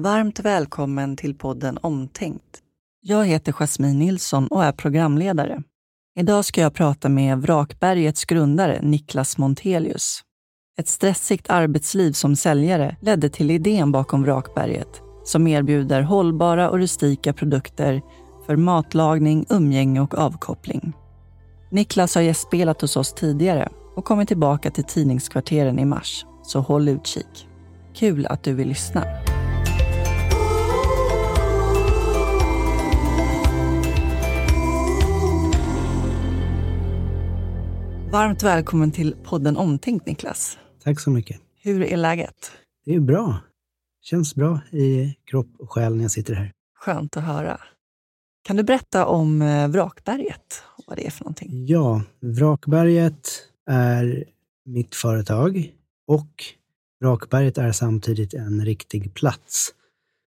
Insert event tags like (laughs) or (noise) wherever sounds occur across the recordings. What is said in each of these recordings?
Varmt välkommen till podden Omtänkt. Jag heter Jasmine Nilsson och är programledare. Idag ska jag prata med Vrakbergets grundare Niklas Montelius. Ett stressigt arbetsliv som säljare ledde till idén bakom Vrakberget som erbjuder hållbara och rustika produkter för matlagning, umgänge och avkoppling. Niklas har gästspelat hos oss tidigare och kommer tillbaka till Tidningskvarteren i mars, så håll utkik. Kul att du vill lyssna. Varmt välkommen till podden Omtänkt, Niklas. Tack så mycket. Hur är läget? Det är bra. Känns bra i kropp och själ när jag sitter här. Skönt att höra. Kan du berätta om eh, Vrakberget och vad det är för någonting? Ja, Vrakberget är mitt företag och Vrakberget är samtidigt en riktig plats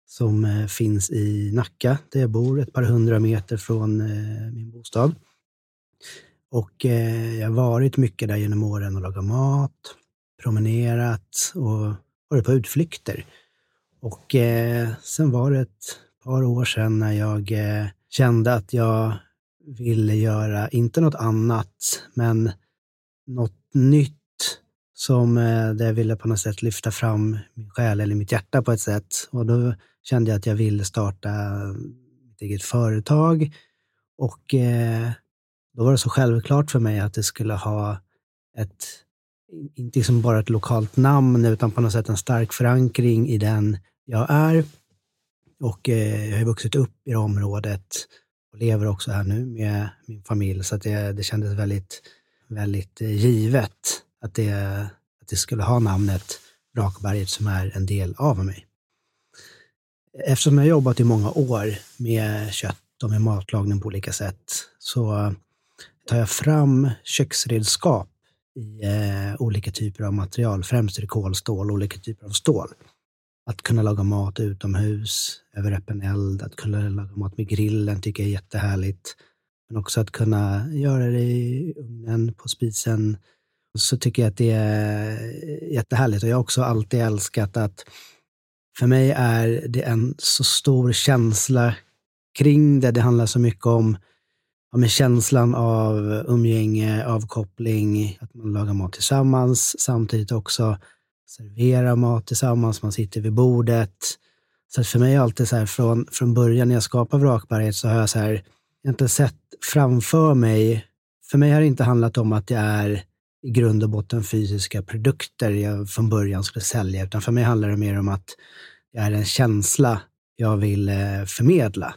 som eh, finns i Nacka, där jag bor, ett par hundra meter från eh, min bostad. Och eh, jag har varit mycket där genom åren och lagat mat, promenerat och varit på utflykter. Och eh, sen var det ett par år sedan när jag eh, kände att jag ville göra, inte något annat, men något nytt som eh, där jag ville på något sätt lyfta fram min själ eller mitt hjärta på ett sätt. Och då kände jag att jag ville starta mitt eget företag. Och eh, då var det så självklart för mig att det skulle ha ett, inte liksom bara ett lokalt namn, utan på något sätt en stark förankring i den jag är. Och eh, jag har vuxit upp i det området och lever också här nu med min familj, så att det, det kändes väldigt, väldigt eh, givet att det, att det skulle ha namnet Rakberget som är en del av mig. Eftersom jag jobbat i många år med kött och med matlagning på olika sätt så tar jag fram köksredskap i eh, olika typer av material, främst är det kolstål, olika typer av stål. Att kunna laga mat utomhus, över öppen eld, att kunna laga mat med grillen tycker jag är jättehärligt. Men också att kunna göra det i ugnen, på spisen, så tycker jag att det är jättehärligt. Och jag har också alltid älskat att för mig är det en så stor känsla kring det. Det handlar så mycket om ja, med känslan av umgänge, avkoppling, att man lagar mat tillsammans, samtidigt också servera mat tillsammans, man sitter vid bordet. Så för mig är alltid så här, från, från början när jag skapar Vrakberget så har jag så här, inte sett framför mig, för mig har det inte handlat om att det är i grund och botten fysiska produkter jag från början skulle sälja, utan för mig handlar det mer om att det är en känsla jag vill eh, förmedla.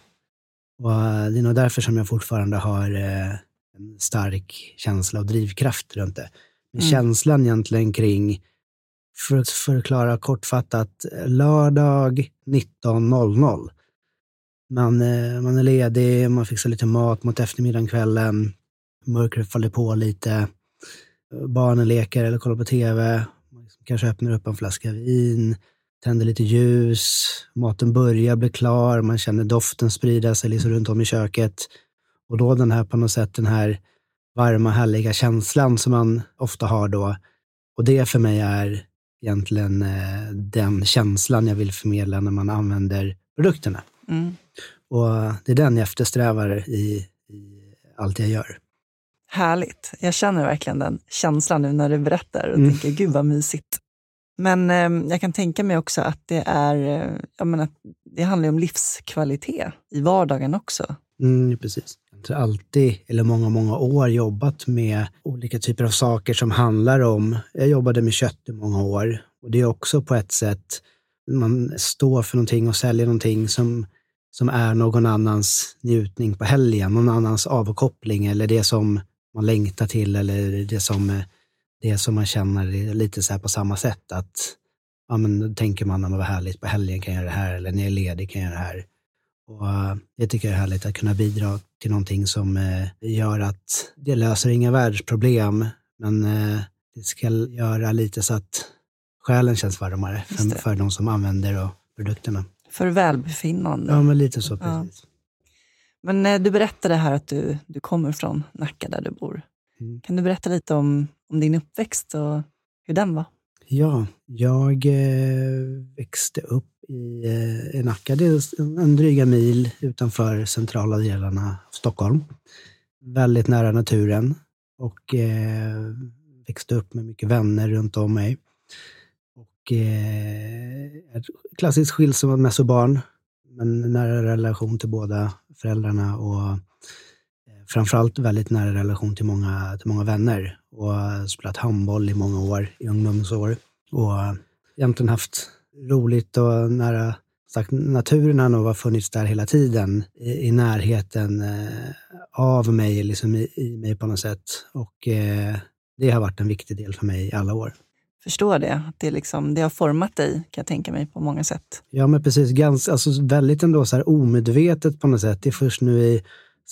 Och eh, det är nog därför som jag fortfarande har eh, en stark känsla och drivkraft runt det. Men mm. känslan egentligen kring för att förklara kortfattat, lördag 19.00. Man, eh, man är ledig, man fixar lite mat mot eftermiddagen, kvällen. Mörkret faller på lite. Barnen leker eller kollar på TV. Man liksom kanske öppnar upp en flaska vin, tänder lite ljus. Maten börjar bli klar, man känner doften sprida sig liksom runt om i köket. Och då den här på något sätt den här varma, härliga känslan som man ofta har då. Och det för mig är egentligen eh, den känslan jag vill förmedla när man använder produkterna. Mm. Och det är den jag eftersträvar i, i allt jag gör. Härligt. Jag känner verkligen den känslan nu när du berättar och mm. tänker, gud vad mysigt. Men eh, jag kan tänka mig också att det är, eh, jag menar, det handlar om livskvalitet i vardagen också. Mm, precis. Jag har alltid, eller många, många år jobbat med olika typer av saker som handlar om, jag jobbade med kött i många år och det är också på ett sätt, man står för någonting och säljer någonting som, som är någon annans njutning på helgen, någon annans avkoppling eller det som man längtar till eller det som, eh, det som man känner lite så på samma sätt. Att ja, men då tänker man, vad härligt, på helgen kan jag göra det här eller när jag är ledig kan jag göra det här. Och uh, det tycker jag är härligt att kunna bidra till någonting som uh, gör att det löser inga världsproblem, men uh, det ska göra lite så att själen känns varmare för, för de som använder och produkterna. För välbefinnande. Ja, men lite så. Precis. Ja. Men du berättade här att du, du kommer från Nacka där du bor. Mm. Kan du berätta lite om, om din uppväxt och hur den var? Ja, jag eh, växte upp i, eh, Nacka. Det är en dryga mil utanför centrala delarna av Stockholm. Väldigt nära naturen och eh, växte upp med mycket vänner runt om mig. Och eh, ett klassiskt skilsmässobarn, men nära relation till båda föräldrarna och framförallt väldigt nära relation till många, till många vänner och spelat handboll i många år, i ungdomsår. Och egentligen haft roligt och nära sagt, naturen har nog funnits där hela tiden i, i närheten eh, av mig, liksom i, i, mig på något sätt. Och eh, det har varit en viktig del för mig i alla år. Förstår det. Det, liksom, det har format dig, kan jag tänka mig, på många sätt. Ja, men precis. Ganska, alltså, väldigt ändå så här omedvetet på något sätt. Det är först nu i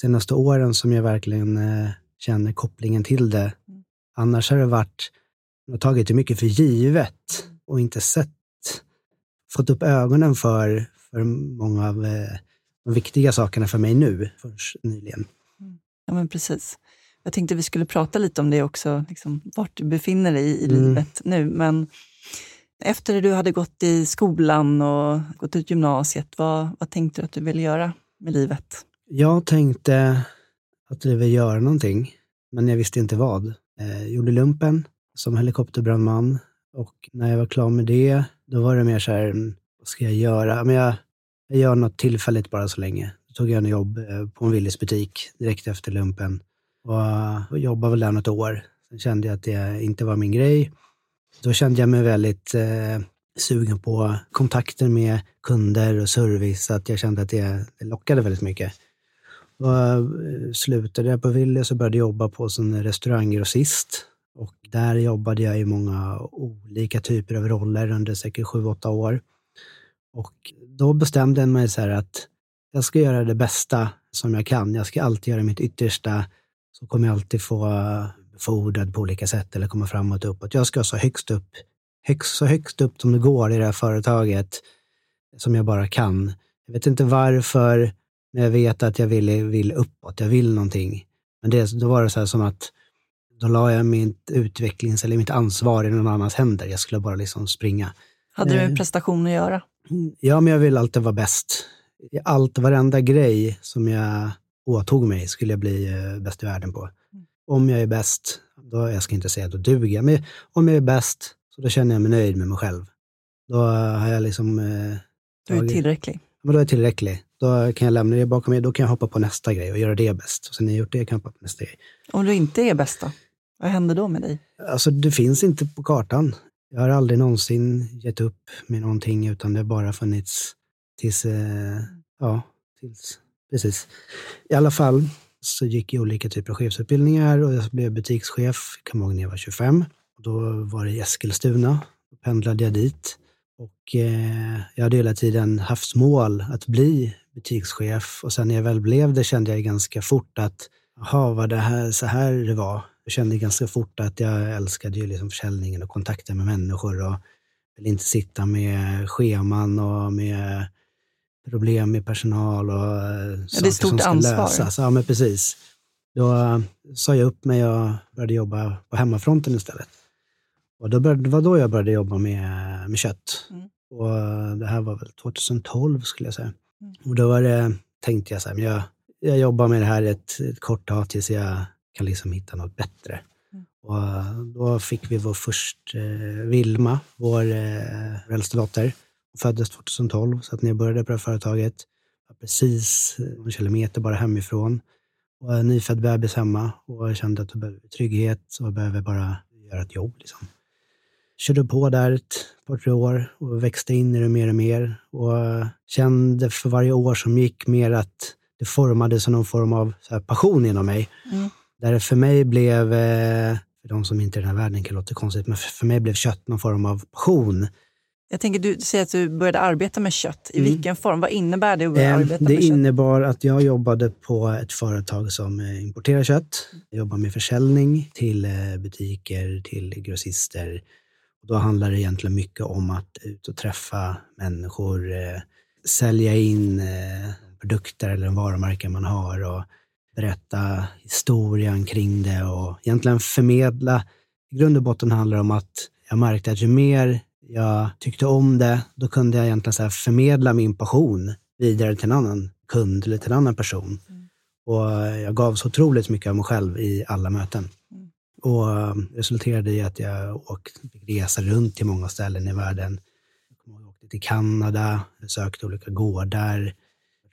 senaste åren som jag verkligen eh, känner kopplingen till det. Mm. Annars har det varit, jag har tagit det mycket för givet och inte sett, fått upp ögonen för, för många av eh, de viktiga sakerna för mig nu, först nyligen. Mm. Ja, men precis. Jag tänkte vi skulle prata lite om det också, liksom, vart du befinner dig i, i mm. livet nu. Men efter du hade gått i skolan och gått ut gymnasiet, vad, vad tänkte du att du ville göra med livet? Jag tänkte att jag ville göra någonting, men jag visste inte vad. Eh, jag gjorde lumpen som helikopterbrandman och när jag var klar med det, då var det mer så här, mm, vad ska jag göra? Men jag, jag gör något tillfälligt bara så länge. Då tog jag en jobb eh, på en Willys butik direkt efter lumpen och, och jobbade väl där något år. Sen kände jag att det inte var min grej. Då kände jag mig väldigt eh, sugen på kontakter med kunder och service, så att jag kände att det, det lockade väldigt mycket. Och eh, slutade jag på Willys och började jobba på som restauranggrossist. Och där jobbade jag i många olika typer av roller under säkert sju, åtta år. Och då bestämde jag mig så här att jag ska göra det bästa som jag kan. Jag ska alltid göra mitt yttersta. Så kommer jag alltid få befordrad på olika sätt eller komma framåt och uppåt. Jag ska så högst upp, högst, så högst upp som det går i det här företaget som jag bara kan. Jag vet inte varför, men jag vet att jag vill, vill uppåt. Jag vill någonting. Men det, då var det så här som att då la jag mitt utvecklings eller mitt ansvar i någon annans händer. Jag skulle bara liksom springa. Hade du en eh, prestation att göra? Ja, men jag vill alltid vara bäst. I allt, varenda grej som jag åtog mig skulle jag bli eh, bäst i världen på. Mm. Om jag är bäst, då, jag ska inte säga att då duger jag, men om jag är bäst, så då känner jag mig nöjd med mig själv. Då har jag liksom... Eh, du är tillräcklig? Men då är jag tillräcklig. Då kan jag lämna det bakom mig, då kan jag hoppa på nästa grej och göra det bäst. Och sen när jag gjort det kan jag hoppa på nästa grej. Om du inte är bäst då? Vad händer då med dig? Alltså det finns inte på kartan. Jag har aldrig någonsin gett upp med någonting utan det har bara funnits tills, eh, ja, tills, precis. I alla fall så gick jag olika typer av chefsutbildningar och jag blev butikschef, jag kommer ihåg när jag var 25. Och då var det i Eskilstuna, då pendlade jag dit. Och eh, jag hade hela tiden haft mål att bli butikschef och sen när jag väl blev det kände jag ganska fort att, jaha, var det här så här det var? Jag kände ganska fort att jag älskade ju liksom försäljningen och kontakten med människor och ville inte sitta med scheman och med problem med personal och eh, ja, stort som ska ansvar. lösas. Ja, men precis. Då uh, sa jag upp mig och började jobba på hemmafronten istället. Och då började, det var då jag började jobba med, med kött. Mm. Och eh, det här var väl 2012 skulle jag säga. Mm. Och då var det, tänkte jag så här, jag, jag jobbar med det här ett, ett kort tag tills jag kan liksom hitta något bättre. Mm. Och då fick vi vår först eh, Vilma, vår eh, äldsta dotter. Hon föddes 2012, så att när jag började på det här företaget var precis en kilometer bara hemifrån. Och en nyfödd bebis hemma och jag kände att jag behöver trygghet och jag behöver bara göra ett jobb. Liksom. Körde på där ett par, tre år och växte in i det mer och mer och kände för varje år som gick mer att det formades någon form av passion inom mig. Mm. Där det för mig blev, eh, för de som inte är i den här världen kan låta konstigt, men för mig blev kött någon form av passion. Jag tänker, du säger att du började arbeta med kött. I mm. vilken form? Vad innebär det att börja eh, arbeta det med kött? Det innebar att jag jobbade på ett företag som eh, importerar kött. Jag jobbade med försäljning till butiker, till grossister. Och då handlar det egentligen mycket om att ut och träffa människor, sälja in produkter eller en varumärke man har och berätta historien kring det och egentligen förmedla. I grund och botten handlar det om att jag märkte att ju mer jag tyckte om det, då kunde jag egentligen så förmedla min passion vidare till en annan kund eller till en annan person. Mm. Och jag gav så otroligt mycket av mig själv i alla möten. Mm. Och um, resulterade i att jag åkte, fick resa runt till många ställen i världen. Jag åkte till Kanada, besökte olika gårdar,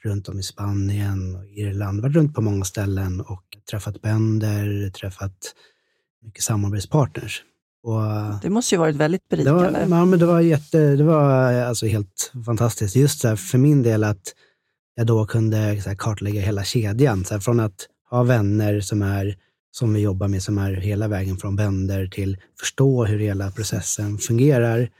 runt om i Spanien och Irland, varit runt på många ställen och träffat bönder, träffat mycket samarbetspartners. Och det måste ju varit väldigt berikande. Det var, ja, men det var, jätte, det var alltså helt fantastiskt. Just så för min del att jag då kunde kartlägga hela kedjan. Så från att ha vänner som, är, som vi jobbar med, som är hela vägen från bönder till förstå hur hela processen fungerar.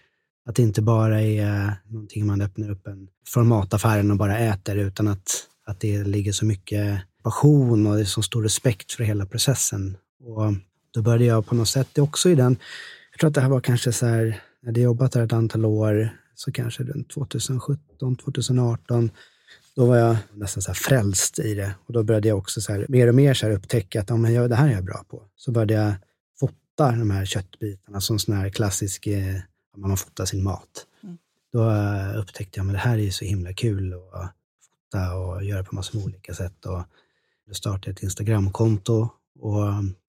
Att det inte bara är någonting man öppnar upp en formataffären och bara äter, utan att, att det ligger så mycket passion och det är så stor respekt för hela processen. Och då började jag på något sätt också i den, jag tror att det här var kanske så här, när jag jobbat där ett antal år, så kanske runt 2017, 2018, då var jag nästan så här frälst i det. Och då började jag också så här, mer och mer så upptäcka att ja, men jag, det här är jag bra på. Så började jag fota de här köttbitarna som sån här klassisk, eh, man fotar sin mat. Mm. Då uh, upptäckte jag att det här är så himla kul att fota och göra på massor med olika sätt. Och då startade jag ett Instagramkonto och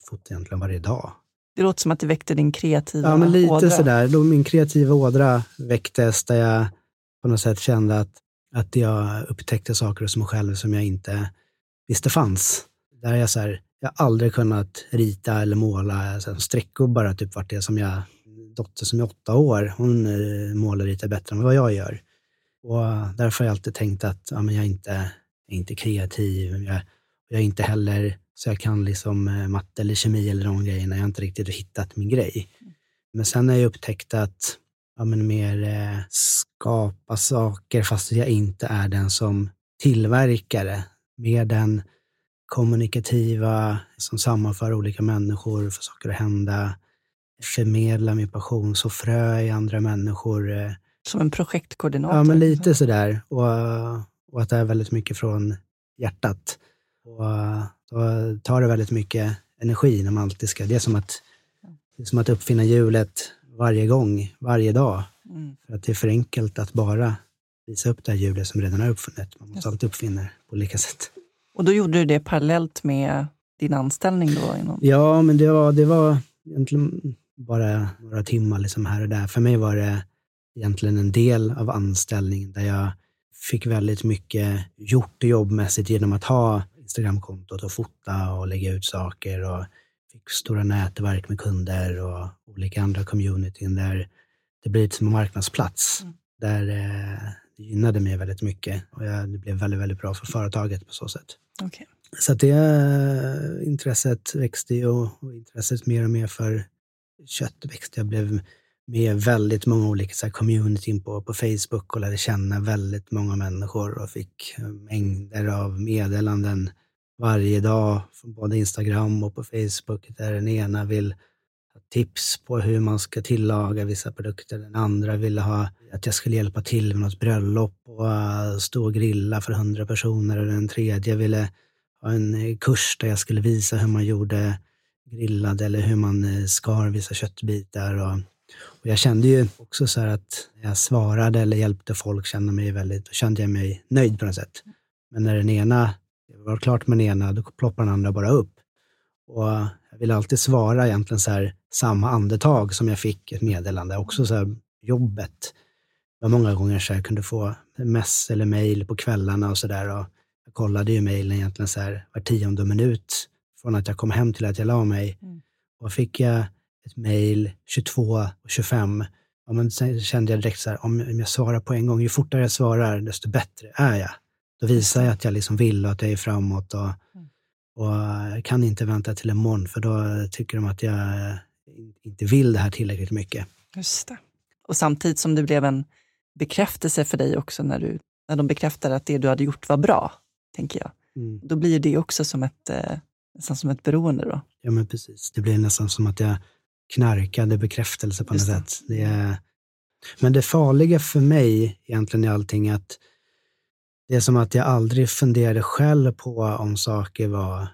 fotar egentligen varje dag. Det låter som att det väckte din kreativa Ja, men lite ådra. sådär. Min kreativa ådra väcktes där jag på något sätt kände att, att jag upptäckte saker hos mig själv som jag inte visste fanns. Där jag så här, jag har aldrig kunnat rita eller måla streckgubbar, typ vart det som jag, dotter som är åtta år, hon eh, målar lite bättre än vad jag gör. Och därför har jag alltid tänkt att ja, men jag, är inte, jag är inte kreativ, jag, jag är inte heller så jag kan liksom eh, matte eller kemi eller de grejerna. Jag har inte riktigt hittat min grej. Men sen har jag upptäckt att ja, men mer eh, skapa saker fast jag inte är den som tillverkare. Mer den kommunikativa som sammanför olika människor, får saker att hända, förmedla min passion, så frö i andra människor. Eh. Som en projektkoordinator? Ja, men lite sådär. Och, och att det är väldigt mycket från hjärtat. Och då tar det väldigt mycket energi när man alltid ska... Det är som att, det är som att uppfinna hjulet varje gång, varje dag. Mm. För att det är för enkelt att bara visa upp det här hjulet som redan är uppfunnet. Man måste alltid uppfinna det på olika sätt. Och då gjorde du det parallellt med din anställning då? Inom... Ja, men det var, det var egentligen bara några timmar liksom här och där. För mig var det egentligen en del av anställningen där jag fick väldigt mycket gjort jobbmässigt genom att ha Instagramkontot och fota och lägga ut saker och fick stora nätverk med kunder och olika andra communityn där det blir som en marknadsplats. Mm. Där eh, det gynnade mig väldigt mycket och jag, det blev väldigt, väldigt bra för företaget på så sätt. Okay. Så att det eh, intresset växte ju och, och intresset mer och mer för kött växte. Jag blev med väldigt många olika så här, communityn på, på Facebook och lärde känna väldigt många människor och fick mängder av meddelanden varje dag från både Instagram och på Facebook där den ena vill ha tips på hur man ska tillaga vissa produkter. Den andra ville ha att jag skulle hjälpa till med något bröllop och eh, stå och grilla för hundra personer och den tredje ville ha en eh, kurs där jag skulle visa hur man gjorde grillad eller hur man eh, skar vissa köttbitar. Och, och jag kände ju också så att när jag svarade eller hjälpte folk kände, mig väldigt, då kände jag mig nöjd på något sätt. Men när den ena var klart med den ena, då ploppar den andra bara upp. Och jag vill alltid svara egentligen så här, samma andetag som jag fick ett meddelande. Också så här, jobbet. Det var många gånger så jag kunde få mess eller mejl på kvällarna och sådär. Jag kollade ju mejlen egentligen så här var tionde minut från att jag kom hem till att jag la mig. Mm. Och fick jag ett mejl 22 och 25, ja, men sen kände jag direkt så här, om jag svarar på en gång, ju fortare jag svarar, desto bättre är jag. Då visar jag att jag liksom vill och att jag är framåt och, mm. och kan inte vänta till imorgon för då tycker de att jag inte vill det här tillräckligt mycket. Just det. Och samtidigt som det blev en bekräftelse för dig också när, du, när de bekräftade att det du hade gjort var bra, tänker jag. Mm. Då blir det också som ett, eh, nästan som ett beroende då. Ja, men precis. Det blir nästan som att jag knarkade bekräftelse på något sätt. Det är, men det farliga för mig egentligen i allting är att det är som att jag aldrig funderade själv på om saker var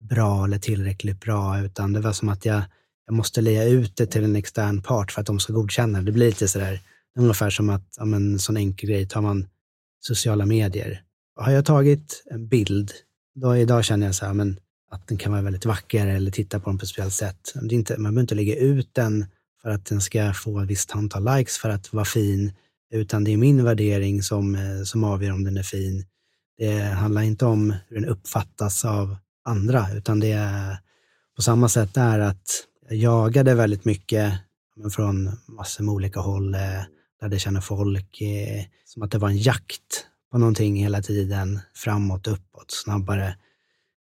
bra eller tillräckligt bra, utan det var som att jag, jag måste leja ut det till en extern part för att de ska godkänna det. blir lite sådär, ungefär som att, ja men sån enkel grej, tar man sociala medier. Har jag tagit en bild, då idag känner jag så här, men att den kan vara väldigt vacker eller titta på den på ett speciellt sätt. Det är inte, man behöver inte lägga ut den för att den ska få ett visst antal likes för att vara fin, utan det är min värdering som, eh, som avgör om den är fin. Det handlar inte om hur den uppfattas av andra, utan det är på samma sätt där att jag jagade väldigt mycket från massor med olika håll, där lärde känna folk, eh, som att det var en jakt på någonting hela tiden, framåt, uppåt, snabbare.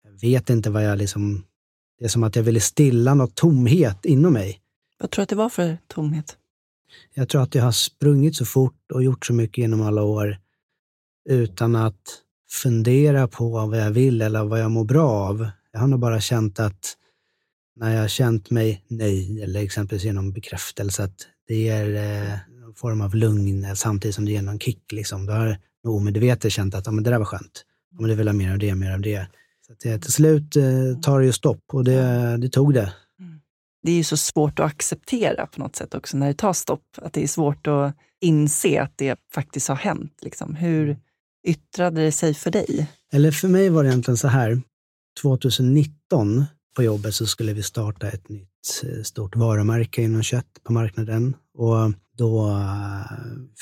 Jag vet inte vad jag liksom, det är som att jag ville stilla något tomhet inom mig. Vad tror du att det var för tomhet? Jag tror att jag har sprungit så fort och gjort så mycket genom alla år utan att fundera på vad jag vill eller vad jag mår bra av. Jag har nog bara känt att när jag har känt mig nöjd eller exempelvis genom bekräftelse att det ger eh, en form av lugn samtidigt som det ger någon kick. Liksom. Då har jag omedvetet känt att ja, men det där var skönt. Ja, men det vill ha mer av det, mer av det. Så att det, till slut eh, tar det ju stopp och det, det tog det. Mm. Det är ju så svårt att acceptera på något sätt också när det tar stopp. Att det är svårt att inse att det faktiskt har hänt. Liksom. Hur yttrade det sig för dig? Eller för mig var det egentligen så här. 2019 på jobbet så skulle vi starta ett nytt eh, stort varumärke inom kött på marknaden. Och då eh,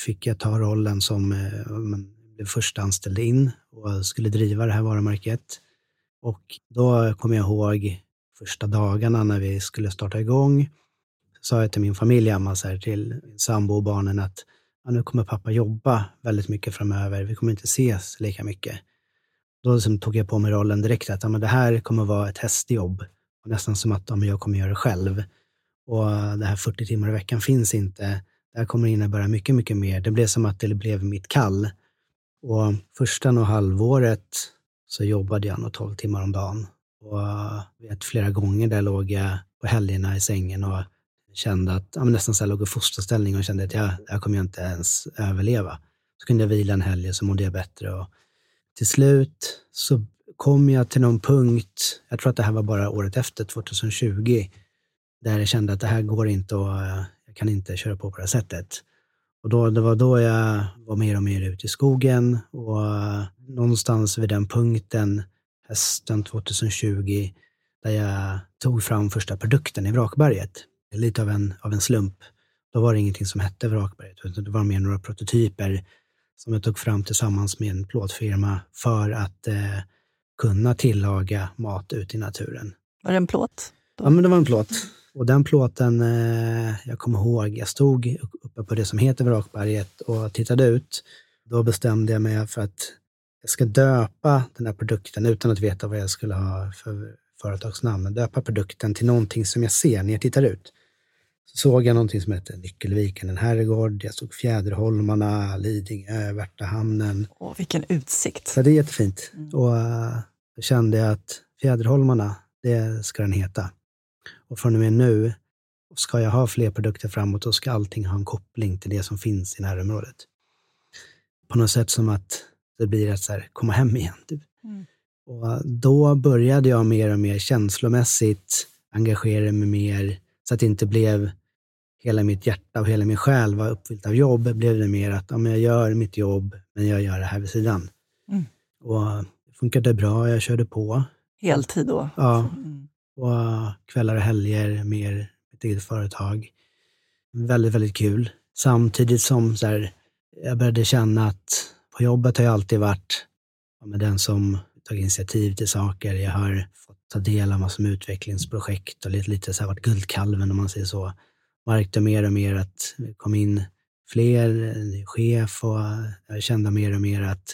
fick jag ta rollen som eh, blev första anställd in och skulle driva det här varumärket. Och då kommer jag ihåg första dagarna när vi skulle starta igång, sa jag till min familj hemma, så här, till min sambo och barnen att ja, nu kommer pappa jobba väldigt mycket framöver. Vi kommer inte ses lika mycket. Då liksom tog jag på mig rollen direkt att ja, men det här kommer vara ett hästjobb. Och nästan som att ja, men jag kommer göra det själv. Och det här 40 timmar i veckan finns inte. Det här kommer innebära mycket, mycket mer. Det blev som att det blev mitt kall. Och första och halvåret så jobbade jag nog 12 timmar om dagen. Och eh, vet, flera gånger där låg jag på helgerna i sängen och kände att, ja, nästan så här låg i fosterställning och kände att jag, jag kommer jag inte ens överleva. Så kunde jag vila en helg och så mådde jag bättre. Och till slut så kom jag till någon punkt, jag tror att det här var bara året efter, 2020, där jag kände att det här går inte och eh, jag kan inte köra på på det här sättet. Och då, det var då jag var mer och mer ute i skogen och eh, någonstans vid den punkten, hösten 2020, där jag tog fram första produkten i Vrakberget. Lite av en, av en slump. Då var det ingenting som hette Vrakberget, utan det var mer några prototyper som jag tog fram tillsammans med en plåtfirma för att eh, kunna tillaga mat ute i naturen. Var det en plåt? Då? Ja, men det var en plåt. Och den plåten, eh, jag kommer ihåg, jag stod uppe på det som heter Vrakberget och tittade ut. Då bestämde jag mig för att jag ska döpa den här produkten utan att veta vad jag skulle ha för företagsnamn. Döpa produkten till någonting som jag ser när jag tittar ut. Så såg jag någonting som hette Nyckelviken, en herrgård. Jag såg Fjäderholmarna, Lidingö, Värtahamnen. Åh, vilken utsikt! Så det är jättefint. Mm. Och uh, då kände jag att Fjäderholmarna, det ska den heta. Och från och med nu, ska jag ha fler produkter framåt, då ska allting ha en koppling till det som finns i närområdet. På något sätt som att det blir att så här, komma hem igen. Typ. Mm. Och då började jag mer och mer känslomässigt engagera mig mer, så att det inte blev hela mitt hjärta och hela min själ var uppfyllt av jobb, blev det mer att ja, men jag gör mitt jobb, men jag gör det här vid sidan. Mm. Och det funkade bra, jag körde på. Heltid då? Ja. Mm och kvällar och helger mer mitt eget företag. Väldigt, väldigt kul. Samtidigt som så här, jag började känna att på jobbet har jag alltid varit med den som tagit initiativ till saker. Jag har fått ta del av massor med utvecklingsprojekt och lite, lite så här varit guldkalven om man säger så. Märkte mer och mer att det kom in fler, en chef och jag kände mer och mer att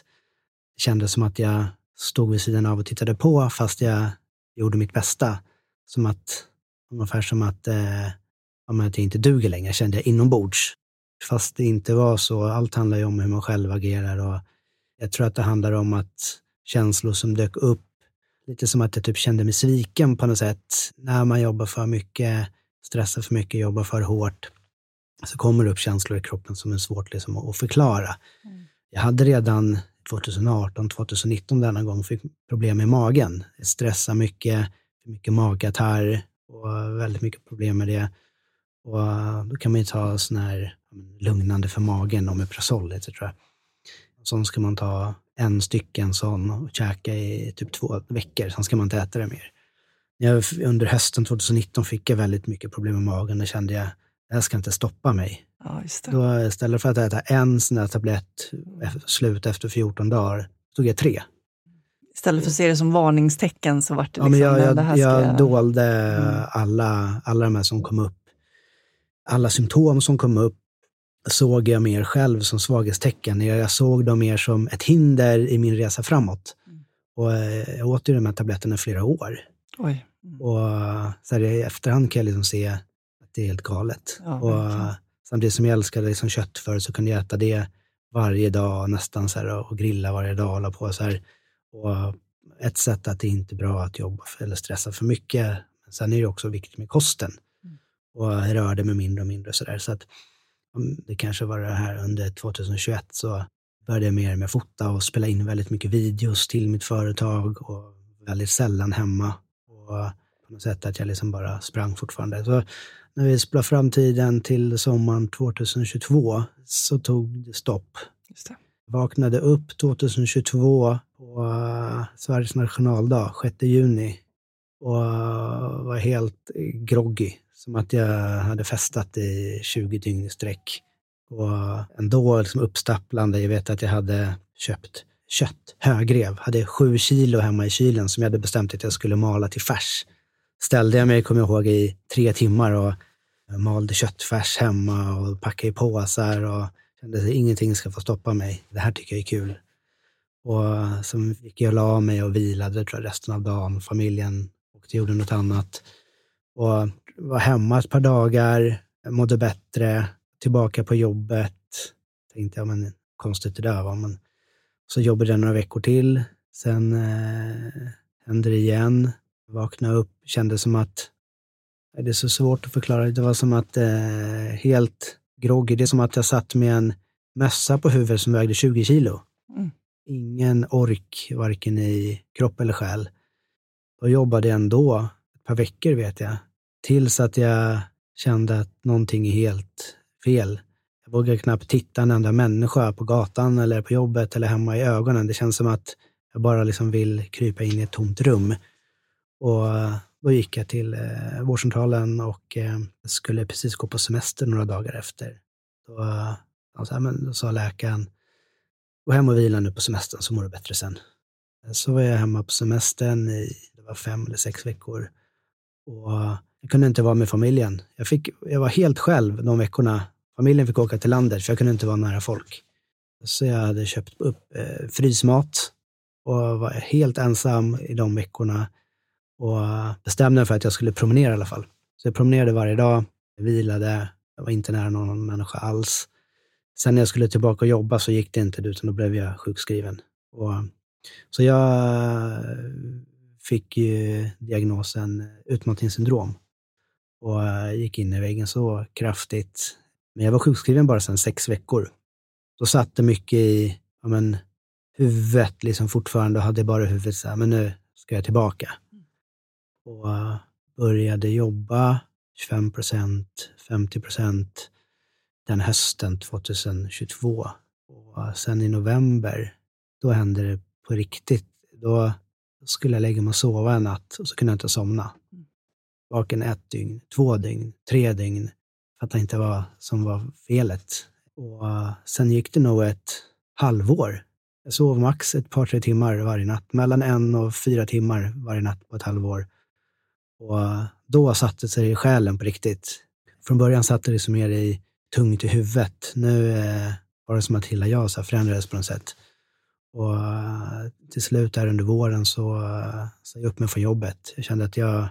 det kändes som att jag stod vid sidan av och tittade på fast jag gjorde mitt bästa. Som att, ungefär som att, eh, att jag inte duger längre, kände jag inombords. Fast det inte var så. Allt handlar ju om hur man själv agerar och jag tror att det handlar om att känslor som dök upp, lite som att jag typ kände mig sviken på något sätt. När man jobbar för mycket, stressar för mycket, jobbar för hårt, så kommer det upp känslor i kroppen som är svårt liksom att förklara. Mm. Jag hade redan 2018, 2019 denna gång fick problem med magen. Jag stressade mycket, mycket magkatarr och väldigt mycket problem med det. Och då kan man ju ta sån här lugnande för magen, Omeprazol heter tror jag. Sån ska man ta en stycken sån och käka i typ två veckor, sen ska man inte äta det mer. Jag, under hösten 2019 fick jag väldigt mycket problem med magen. Då kände jag, det här ska inte stoppa mig. Ja, det. Då istället för att äta en sån där tablett slut efter 14 dagar, tog jag tre. Istället för att se det som varningstecken så vart det Ja, liksom, men jag, men jag, det här jag ska... dolde Mm. alla, alla de här som kom upp. Alla symptom som kom upp såg jag mer själv som svaghetstecken. Jag, såg dem mer som ett hinder i min resa framåt. Mm. Och eh, jag åt ju de här tabletterna i flera år. Oj. Mm. Och så här, i efterhand kan jag liksom se att det är helt galet. Ja, och samtidigt som jag älskade liksom kött förut så kunde jag äta det varje dag nästan så här, och grilla varje dag och hålla på så här. Och ett sätt att det inte är bra att jobba för, eller stressa för mycket. Sen är det också viktigt med kosten. Och rörde mig mindre och mindre så där. Så att det kanske var det här under 2021 så började jag mer med fota och spela in väldigt mycket videos till mitt företag och väldigt sällan hemma. Och på något sätt att jag liksom bara sprang fortfarande. Så när vi spelade fram tiden till sommaren 2022 så tog det stopp. Just det. Vaknade upp 2022 på uh, Sveriges nationaldag, 6 juni och var helt groggy. Som att jag hade festat i 20 dygn i sträck. Och ändå liksom uppstapplande. Jag vet att jag hade köpt kött, högrev. Hade sju kilo hemma i kylen som jag hade bestämt att jag skulle mala till färs. Ställde jag mig, kommer jag ihåg, i tre timmar och malde köttfärs hemma och packade i påsar och kände att ingenting ska få stoppa mig. Det här tycker jag är kul. Och sen gick jag och la mig och vilade tror jag, resten av dagen. Familjen åkte och gjorde något annat. Och var hemma ett par dagar, mådde bättre, tillbaka på jobbet. Tänkte jag, men konstigt det där var. Men så jobbade jag några veckor till. Sen eh, hände det igen. Vaknade upp, kände som att, det är så svårt att förklara, det var som att eh, helt groggy. Det är som att jag satt med en mössa på huvudet som vägde 20 kilo. Mm. Ingen ork, varken i kropp eller själ. Då jobbade jag ändå, ett par veckor vet jag, tills att jag kände att någonting är helt fel. Jag vågar knappt titta en enda människa på gatan eller på jobbet eller hemma i ögonen. Det känns som att jag bara liksom vill krypa in i ett tomt rum. Och eh, då gick jag till eh, vårdcentralen och eh, skulle precis gå på semester några dagar efter. Då, alltså, men, då sa läkaren, gå hem och vila nu på semestern så mår du bättre sen. Så var jag hemma på semestern i det var fem eller sex veckor. Och jag kunde inte vara med familjen. Jag, fick, jag var helt själv de veckorna. Familjen fick åka till landet för jag kunde inte vara nära folk. Så jag hade köpt upp eh, frysmat och var helt ensam i de veckorna och bestämde mig för att jag skulle promenera i alla fall. Så jag promenerade varje dag, jag vilade, jag var inte nära någon människa alls. Sen när jag skulle tillbaka och jobba så gick det inte, utan då blev jag sjukskriven. Och, så jag fick ju diagnosen utmattningssyndrom och eh, gick in i väggen så kraftigt. Men jag var sjukskriven bara sedan sex veckor. Då satt det mycket i ja, men, huvudet liksom fortfarande och hade bara huvudet så här, men nu ska jag tillbaka och eh, började jobba 25 procent, 50 procent den hösten 2022. Och eh, sen i november, då hände det på riktigt. Då skulle jag lägga mig och sova en natt och så kunde jag inte somna. Mm. Vaken ett dygn, två dygn, tre dygn. Fattade inte vad som var felet. Och eh, sen gick det nog ett halvår. Jag sov max ett par, tre timmar varje natt. Mellan en och fyra timmar varje natt på ett halvår. Och eh, då satte sig i själen på riktigt. Från början satt det sig mer i tungt i huvudet. Nu eh, var det som att hela jag så förändrades på något sätt. Och till slut där under våren så sa jag upp mig från jobbet. Jag kände att jag,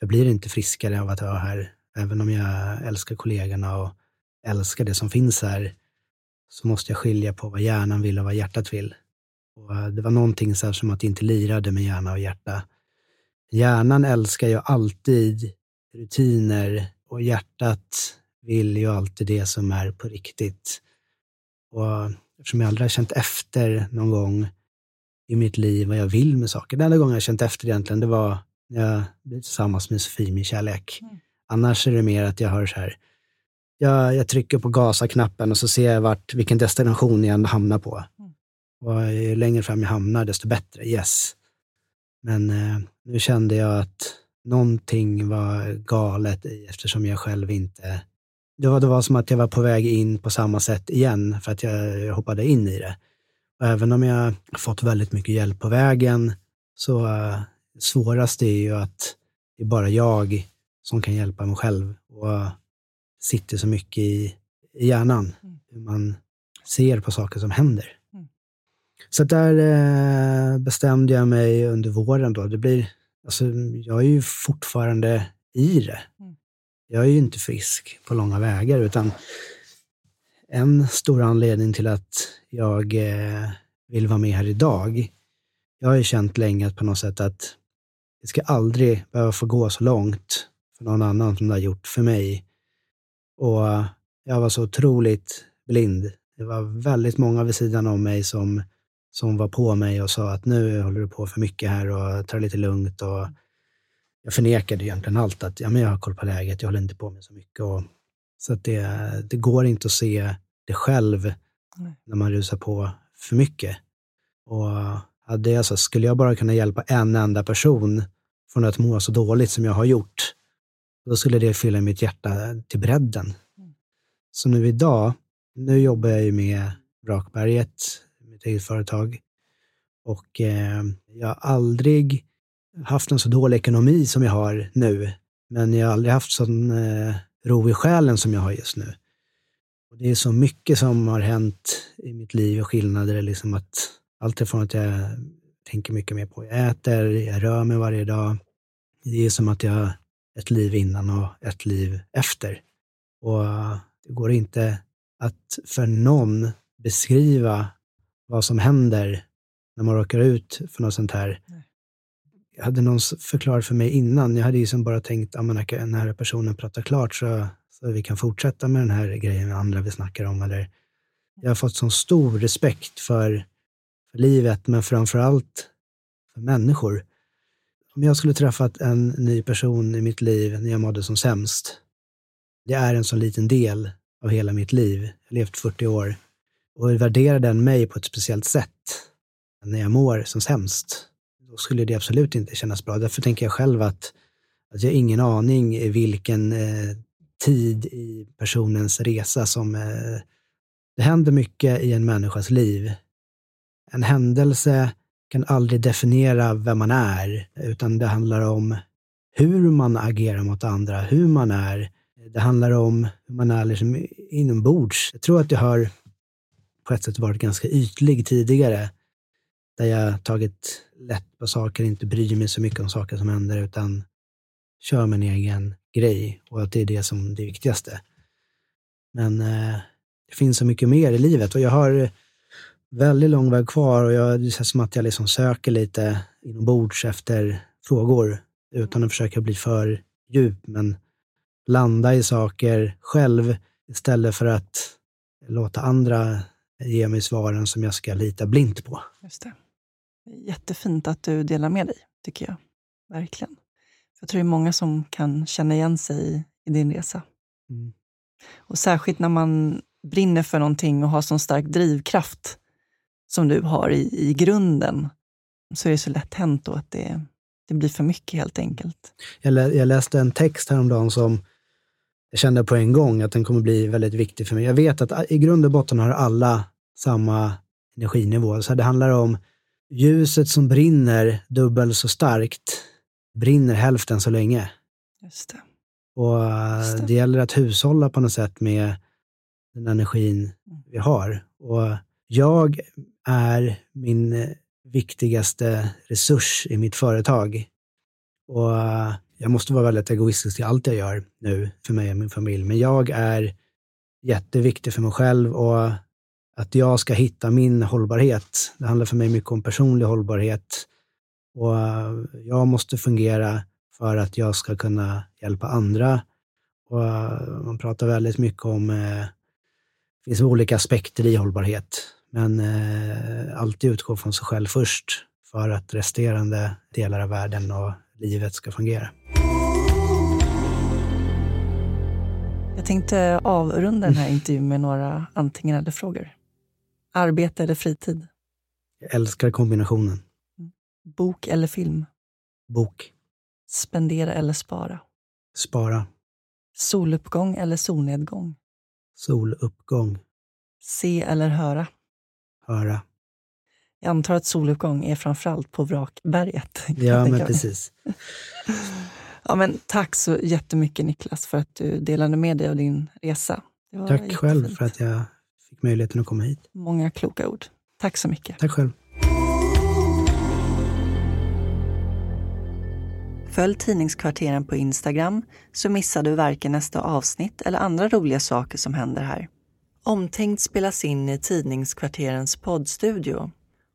jag blir inte friskare av att vara här. Även om jag älskar kollegorna och älskar det som finns här så måste jag skilja på vad hjärnan vill och vad hjärtat vill. Och eh, det var någonting så här som att det inte lirade med hjärna och hjärta. Hjärnan älskar ju alltid rutiner och hjärtat vill ju alltid det som är på riktigt. Och eftersom jag aldrig har känt efter någon gång i mitt liv vad jag vill med saker. Den enda gången jag känt efter egentligen, det var jag blir tillsammans med Sofie, min kärlek. Mm. Annars är det mer att jag har så här, jag, jag trycker på gasa-knappen och så ser jag vart, vilken destination jag hamnar på. Mm. Och ju längre fram jag hamnar, desto bättre. Yes. Men eh, nu kände jag att någonting var galet i eftersom jag själv inte... Det var, det var som att jag var på väg in på samma sätt igen för att jag, jag hoppade in i det. Och även om jag fått väldigt mycket hjälp på vägen så uh, svårast är ju att det är bara jag som kan hjälpa mig själv och sitter så mycket i, i hjärnan, Mm. hur man ser på saker som händer. Mm. Så där eh, bestämde jag mig under våren då. Det blir, alltså, jag är ju fortfarande i det. Mm. Jag är ju inte frisk på långa vägar, utan en stor anledning till att jag eh, vill vara med här idag, jag har ju känt länge att på något sätt att det ska aldrig behöva få gå så långt för någon annan som det har gjort för mig. Och jag var så otroligt blind. Det var väldigt många vid sidan om mig som, som var på mig och sa att nu håller du på för mycket här och ta det lite lugnt. Och jag förnekade egentligen allt, att ja, men jag har koll på läget, jag håller inte på med så mycket. Och, så att det, det går inte att se det själv när man rusar på för mycket. Och hade jag så, skulle jag bara kunna hjälpa en enda person från att må så dåligt som jag har gjort, då skulle det fylla mitt hjärta till bredden. Mm. Så nu idag, nu jobbar jag ju med Vrakberget, mitt eget företag. Och eh, jag har aldrig haft en så dålig ekonomi som jag har nu. Men jag har aldrig haft sån eh, ro i själen som jag har just nu. Och det är så mycket som har hänt i mitt liv och skillnader. Liksom att allt ifrån att jag tänker mycket mer på jag äter, jag rör mig varje dag. Det är som att jag har ett liv innan och ett liv efter. Och det går inte att för någon beskriva vad som händer när man råkar ut för något sånt här. Nej. Hade någon förklarat för mig innan, jag hade ju som bara tänkt att när den här personen pratar klart så, så vi kan fortsätta med den här grejen med andra vi snackar om. Eller, jag har fått sån stor respekt för, för livet, men framför allt för människor. Om jag skulle träffat en ny person i mitt liv när jag mådde som sämst, det är en så liten del av hela mitt liv. Jag har levt 40 år. Och värderar den mig på ett speciellt sätt när jag mår som sämst, då skulle det absolut inte kännas bra. Därför tänker jag själv att, att jag har ingen aning i vilken eh, tid i personens resa som... Eh, det händer mycket i en människas liv. En händelse kan aldrig definiera vem man är, utan det handlar om hur man agerar mot andra, hur man är. Det handlar om hur man är liksom inombords. Jag tror att jag har på ett sätt varit ganska ytlig tidigare, där jag tagit lätt på saker, inte bryr mig så mycket om saker som händer, utan kör min egen grej och att det är det som är det viktigaste. Men eh, det finns så mycket mer i livet och jag har väldigt lång väg kvar och jag, det känns som att jag liksom söker lite inombords efter frågor utan att försöka bli för djup, men landa i saker själv istället för att låta andra ge mig svaren som jag ska lita blint på. Just det. Jättefint att du delar med dig, tycker jag. Verkligen. Jag tror det är många som kan känna igen sig i, i din resa. Mm. Och särskilt när man brinner för någonting och har sån stark drivkraft som du har i, i grunden, så är det så lätt hänt då att det, det blir för mycket helt enkelt. Jag, lä jag läste en text häromdagen som jag kände på en gång att den kommer bli väldigt viktig för mig. Jag vet att i grund och botten har alla samma energinivå. Så det handlar om ljuset som brinner dubbelt så starkt, brinner hälften så länge. Just det. Och det. det gäller att hushålla på något sätt med den energin vi har. Och jag är min viktigaste resurs i mitt företag. Och eh, jag måste vara väldigt egoistisk i allt jag gör nu för mig och min familj. Men jag är jätteviktig för mig själv och att jag ska hitta min hållbarhet. Det handlar för mig mycket om personlig hållbarhet. Och eh, jag måste fungera för att jag ska kunna hjälpa andra. Och eh, man pratar väldigt mycket om, det finns olika aspekter i hållbarhet, men eh, alltid utgå från sig själv först för att resterande delar av världen och livet ska fungera. Jag tänkte avrunda den här intervjun med några antingen eller-frågor. Arbete eller fritid? Jag älskar kombinationen. Bok eller film? Bok. Spendera eller spara? Spara. Soluppgång eller solnedgång? Soluppgång. Se eller höra? Höra. Jag antar att soluppgång är framförallt på Vrakberget. Ja, men precis. (laughs) ja, men tack så jättemycket Niklas för att du delade med dig av din resa. Tack jättefint. själv för att jag fick möjligheten att komma hit. Många kloka ord. Tack så mycket. Tack själv. Följ Tidningskvarteren på Instagram så missar du varken nästa avsnitt eller andra roliga saker som händer här. Omtänkt spelas in i Tidningskvarterens poddstudio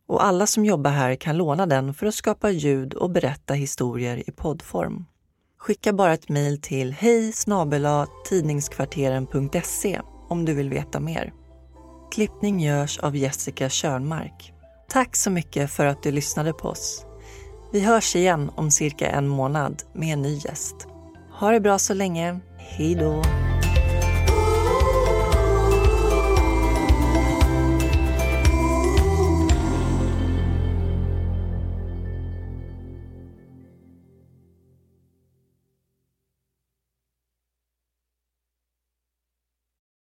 och alla som jobbar här kan låna den för att skapa ljud och berätta historier i poddform. Skicka bara ett mejl till hej tidningskvarteren.se om du vill veta mer. Klippning görs av Jessica Körnmark. Tack så mycket för att du lyssnade på oss. Vi hörs igen om cirka en månad med en ny gäst. Ha det bra så länge. Hej då!